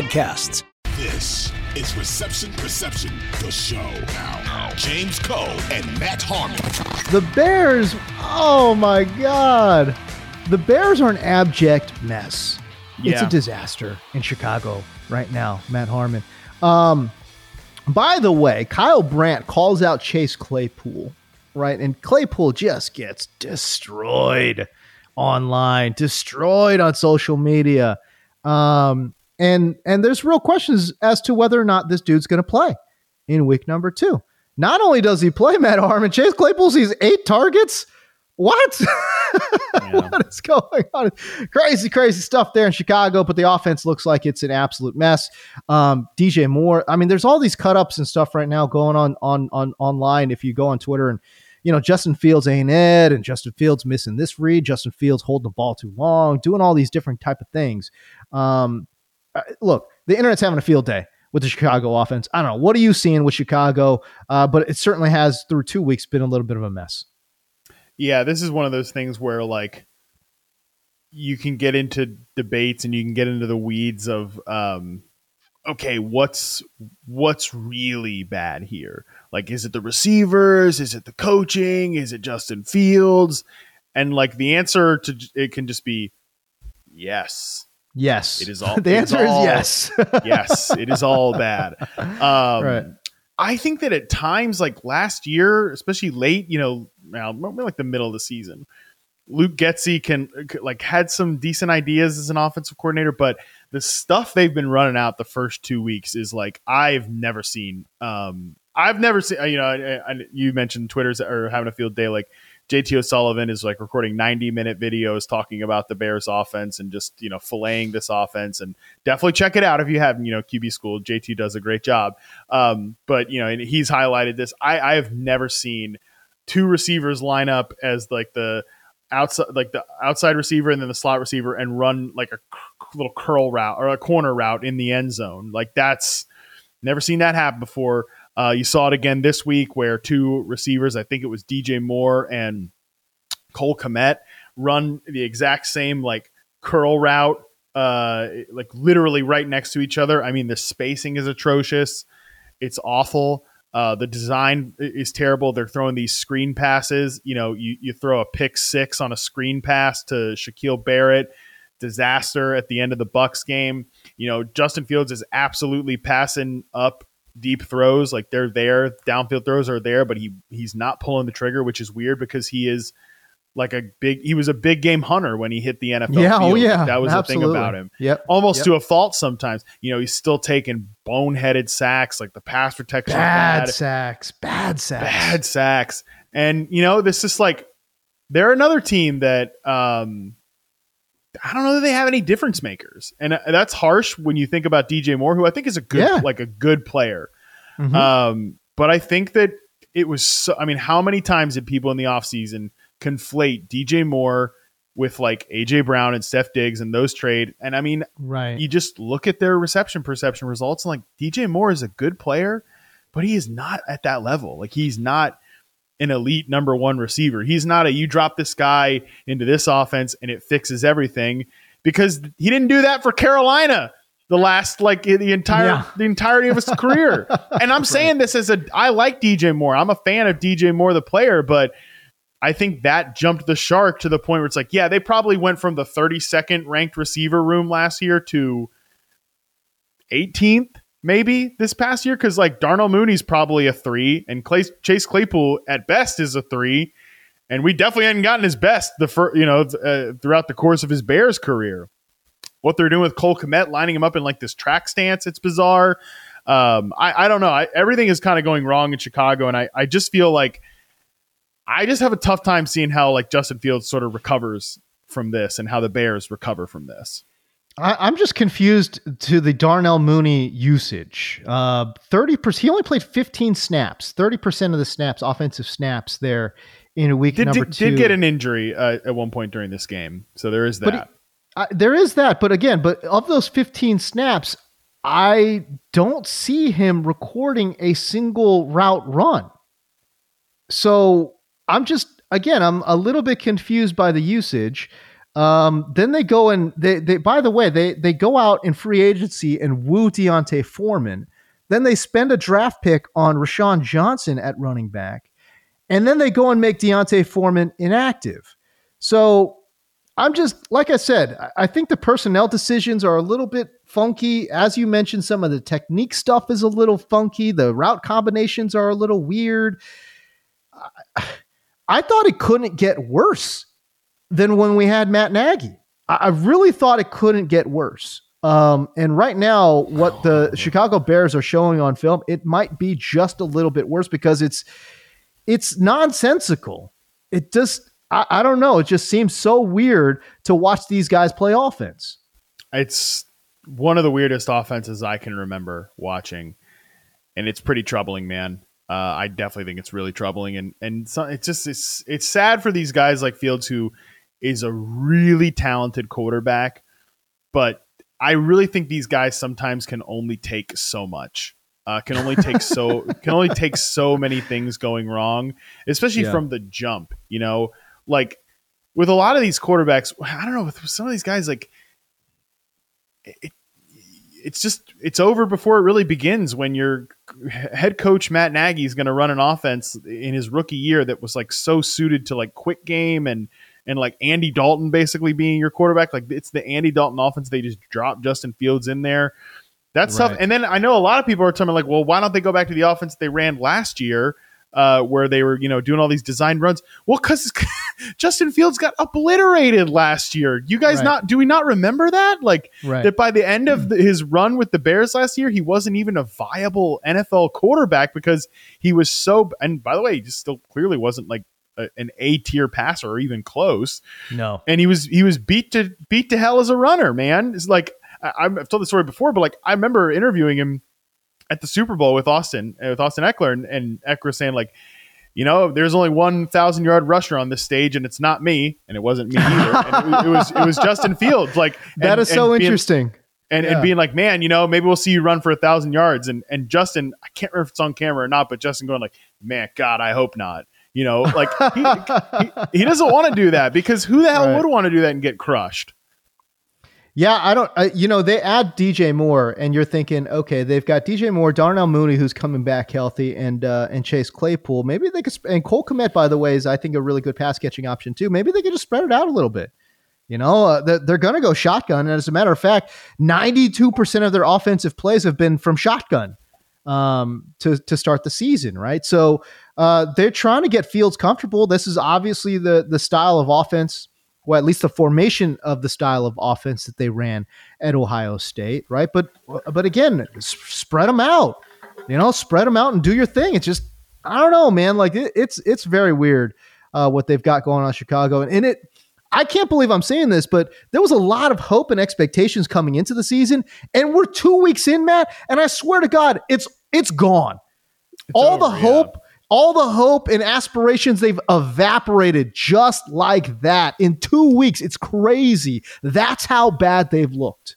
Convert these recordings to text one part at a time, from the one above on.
podcasts. This is Reception Perception, the show. Now, James Koh and Matt Harmon. The Bears, oh my God. The Bears are an abject mess. Yeah. It's a disaster in Chicago right now, Matt Harmon. Um, by the way, Kyle Brandt calls out Chase Claypool, right? And Claypool just gets destroyed online, destroyed on social media. Um, and and there's real questions as to whether or not this dude's going to play in week number two. Not only does he play Matt Harmon, Chase Claypool sees eight targets. What? Yeah. what is going on? Crazy, crazy stuff there in Chicago, but the offense looks like it's an absolute mess. Um, DJ Moore. I mean, there's all these cut ups and stuff right now going on on on online. If you go on Twitter and you know, Justin Fields ain't it, and Justin Fields missing this read, Justin Fields holding the ball too long, doing all these different type of things. Um, uh, look, the internet's having a field day with the Chicago offense. I don't know. What are you seeing with Chicago? Uh, but it certainly has, through two weeks, been a little bit of a mess. Yeah, this is one of those things where, like, you can get into debates and you can get into the weeds of, um, okay, what's what's really bad here? Like, is it the receivers? Is it the coaching? Is it Justin Fields? And like the answer to it can just be yes Yes. It is all. the answer is, all, is yes. yes, it is all bad. Um, right. I think that at times, like last year, especially late, you know, like the middle of the season, Luke Getsy can like had some decent ideas as an offensive coordinator, but the stuff they've been running out the first two weeks is like I've never seen. Um, I've never seen. You know, I, I, you mentioned Twitter's or having a field day. Like JT O'Sullivan is like recording 90 minute videos talking about the Bears offense and just, you know, filleting this offense. And definitely check it out if you have, you know, QB school. JT does a great job. Um, but, you know, and he's highlighted this. I, I have never seen two receivers line up as like the outside, like the outside receiver and then the slot receiver and run like a little curl route or a corner route in the end zone. Like that's never seen that happen before. Uh, you saw it again this week where two receivers, I think it was DJ Moore and Cole Kmet, run the exact same like curl route, uh, like literally right next to each other. I mean, the spacing is atrocious. It's awful. Uh, the design is terrible. They're throwing these screen passes. You know, you, you throw a pick six on a screen pass to Shaquille Barrett. Disaster at the end of the Bucs game. You know, Justin Fields is absolutely passing up deep throws, like they're there, downfield throws are there, but he he's not pulling the trigger, which is weird because he is like a big he was a big game hunter when he hit the NFL. Yeah, oh, field. oh yeah. That was Absolutely. the thing about him. Yep. Almost yep. to a fault sometimes. You know, he's still taking boneheaded sacks, like the pass protection. Bad, bad sacks. Bad sacks. Bad sacks. And you know, this is like they're another team that um I don't know that they have any difference makers, and uh, that's harsh when you think about DJ Moore, who I think is a good, yeah. like a good player. Mm-hmm. Um, but I think that it was. So, I mean, how many times did people in the offseason conflate DJ Moore with like AJ Brown and Steph Diggs and those trade? And I mean, right? You just look at their reception perception results, and like DJ Moore is a good player, but he is not at that level. Like he's not an elite number one receiver. He's not a you drop this guy into this offense and it fixes everything because he didn't do that for Carolina the last like the entire yeah. the entirety of his career. and I'm saying this as a I like DJ Moore. I'm a fan of DJ Moore the player, but I think that jumped the shark to the point where it's like, yeah, they probably went from the 32nd ranked receiver room last year to 18th maybe this past year because like Darnell Mooney's probably a three, and Clay, Chase Claypool at best is a three, and we definitely hadn't gotten his best the first, you know uh, throughout the course of his Bears career. What they're doing with Cole Kmet, lining him up in like this track stance, it's bizarre. Um, I, I don't know. I, everything is kind of going wrong in Chicago, and I, I just feel like I just have a tough time seeing how like Justin Fields sort of recovers from this and how the Bears recover from this. I, am just confused to the Darnell Mooney usage. Uh, thirty percent. He only played 15 snaps. Thirty percent of the snaps, offensive snaps, there in a week did, number did, two. Did get an injury uh, at one point during this game, so there is that. uh, there is that, but again, but of those 15 snaps, I don't see him recording a single route run. So I'm just again, I'm a little bit confused by the usage. Um, then they go and they, they by the way, they they go out in free agency and woo D'Onta Foreman. Then they spend a draft pick on Roschon Johnson at running back. And then they go and make D'Onta Foreman inactive. So I'm just like I said, I think the personnel decisions are a little bit funky. As you mentioned, some of the technique stuff is a little funky. The route combinations are a little weird. I thought it couldn't get worse than when we had Matt Nagy. I really thought it couldn't get worse. Um, and right now, what the Chicago Bears are showing on film, it might be just a little bit worse because it's it's nonsensical. It just I, I don't know. It just seems so weird to watch these guys play offense. It's one of the weirdest offenses I can remember watching, and it's pretty troubling, man. Uh, I definitely think it's really troubling, and and so, it's just it's it's sad for these guys like Fields, who is a really talented quarterback, but I really think these guys sometimes can only take so much. Uh, can only take so can only take so many things going wrong, especially yeah. from the jump. You know, like with a lot of these quarterbacks, I don't know, with some of these guys, like it, it's just it's over before it really begins when your head coach Matt Nagy is going to run an offense in his rookie year that was like so suited to like quick game and and like Andy Dalton basically being your quarterback like it's the Andy Dalton offense they just drop Justin Fields in there that's right. tough and then I know a lot of people are telling me like well why don't they go back to the offense they ran last year uh, where they were, you know, doing all these design runs. Well, because Justin Fields got obliterated last year. You guys right. not do we not remember that? Like right. that by the end of the, his run with the Bears last year, he wasn't even a viable NFL quarterback because he was so. And by the way, he just still clearly wasn't like a, an A tier passer or even close. No, and he was he was beat to beat to hell as a runner. Man, it's like I, I've told the story before, but like I remember interviewing him at the Super Bowl with Austin uh, with Austin Ekeler and, and Ekeler saying like, you know, there's only one thousand yard rusher on this stage, and it's not me, and it wasn't me either. it, it, was it was Justin Fields. Like that and, is so being, interesting. And, yeah. and being like, man, you know, maybe we'll see you run for a thousand yards. And and Justin, I can't remember if it's on camera or not, but Justin going like, man, God, I hope not. You know, like he, he, he doesn't want to do that because who the hell right. would want to do that and get crushed? Yeah, I don't. Uh, you know, they add DJ Moore, and you're thinking, okay, they've got DJ Moore, Darnell Mooney, who's coming back healthy, and uh, and Chase Claypool. Maybe they could. And Cole Kmet, by the way, is I think a really good pass catching option too. Maybe they could just spread it out a little bit. You know, uh, they're, they're going to go shotgun, and as a matter of fact, 92 percent of their offensive plays have been from shotgun um, to to start the season, right? So uh, they're trying to get Fields comfortable. This is obviously the the style of offense well, at least the formation of the style of offense that they ran at Ohio State, right? But but again, spread them out, you know, spread them out and do your thing. It's just I don't know, man. Like it, it's it's very weird uh, what they've got going on Chicago, and, and it. I can't believe I'm saying this, but there was a lot of hope and expectations coming into the season, and we're two weeks in, Matt, and I swear to God, it's it's gone. It's All over, the hope. Yeah all the hope and aspirations they've evaporated just like that in two weeks. It's crazy. That's how bad they've looked.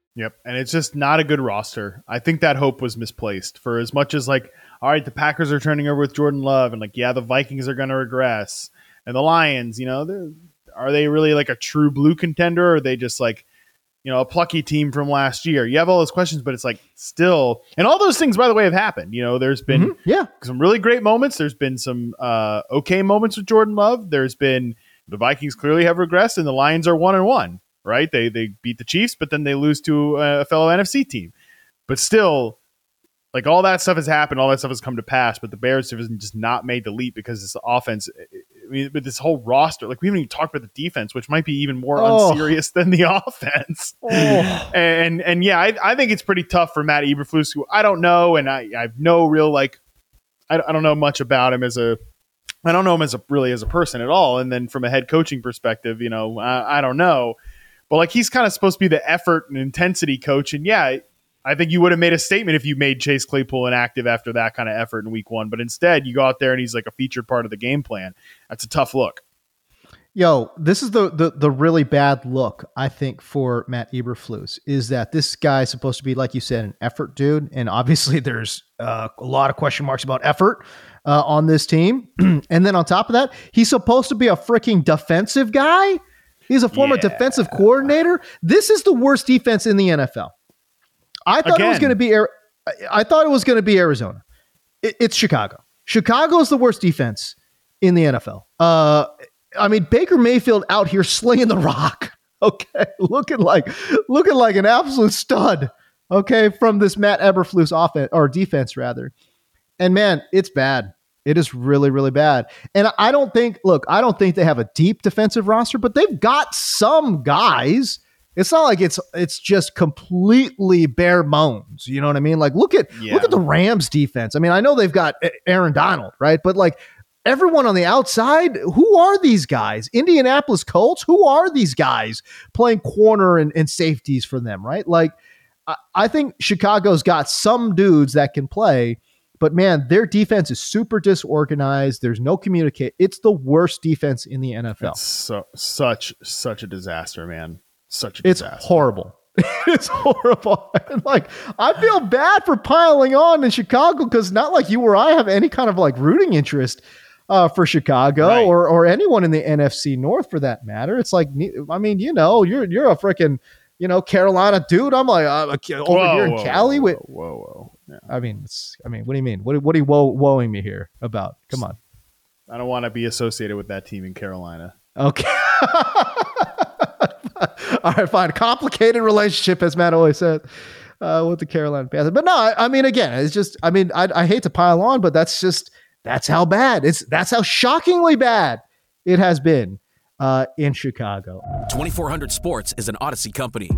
Yep. And it's just not a good roster. I think that hope was misplaced for as much as like, all right, the Packers are turning over with Jordan Love and like, yeah, the Vikings are going to regress and the Lions, you know, are they really like a true blue contender or are they just like, you know, a plucky team from last year? You have all those questions, but it's like still, and all those things, by the way, have happened. You know, there's been mm-hmm. yeah some really great moments. There's been some uh, okay moments with Jordan Love. There's been the Vikings clearly have regressed and the Lions are one and one right? They they beat the Chiefs, but then they lose to a fellow NFC team. But still, like all that stuff has happened, all that stuff has come to pass, but the Bears have just not made the leap because this offense, I mean, with this whole roster, like we haven't even talked about the defense, which might be even more oh. unserious than the offense. Oh. And and yeah, I, I think it's pretty tough for Matt Eberflus, who I don't know, and I, I have no real like, I, I don't know much about him as a, I don't know him as a really as a person at all. And then from a head coaching perspective, you know, I, I don't know, but like he's kind of supposed to be the effort and intensity coach, and yeah I think you would have made a statement if you made Chase Claypool inactive after that kind of effort in week one. But instead, you go out there and he's like a featured part of the game plan. That's a tough look. Yo, this is the, the the really bad look I think for Matt Eberflus is that this guy is supposed to be like you said an effort dude, and obviously there's uh, a lot of question marks about effort uh, on this team. and then on top of that, he's supposed to be a freaking defensive guy. He's a former yeah. defensive coordinator. This is the worst defense in the NFL. I thought Again. it was going to be. I thought it was going to be Arizona. It, it's Chicago. Chicago is the worst defense in the NFL. Uh, I mean, Baker Mayfield out here slinging the rock. Okay, looking like looking like an absolute stud. Okay, from this Matt Eberflus offense or defense rather. And man, it's bad. It is really, really bad. And I don't think, look, I don't think they have a deep defensive roster, but they've got some guys it's not like it's it's just completely bare bones. You know what I mean? Like look at yeah. look at the Rams defense. I mean, I know they've got Aaron Donald, right? But like everyone on the outside, who are these guys? Indianapolis Colts, who are these guys playing corner and, and safeties for them, right? Like I, I think Chicago's got some dudes that can play. But man, their defense is super disorganized. There's no communicate. It's the worst defense in the NFL. It's so such such a disaster, man such a disaster. It's horrible. it's horrible. And like I feel bad for piling on in Chicago because not like you or I have any kind of like rooting interest uh, for Chicago right. or or anyone in the NFC North for that matter. It's like I mean, you know, you're you're a freaking you know Carolina dude. I'm like uh, over whoa, here in whoa, Cali. Whoa, with, whoa, whoa. Yeah. I mean, it's, I mean, what do you mean? What what are you woe, woeing me here about? Come on. I don't want to be associated with that team in Carolina. Okay. All right, fine. Complicated relationship, as Matt always said, uh, with the Carolina Panthers. But no, I, I, mean, again, it's just, I mean, I, I hate to pile on, but that's just, that's how bad it's, that's how shockingly bad it has been uh, in Chicago. 2400 Sports is an Audacy company.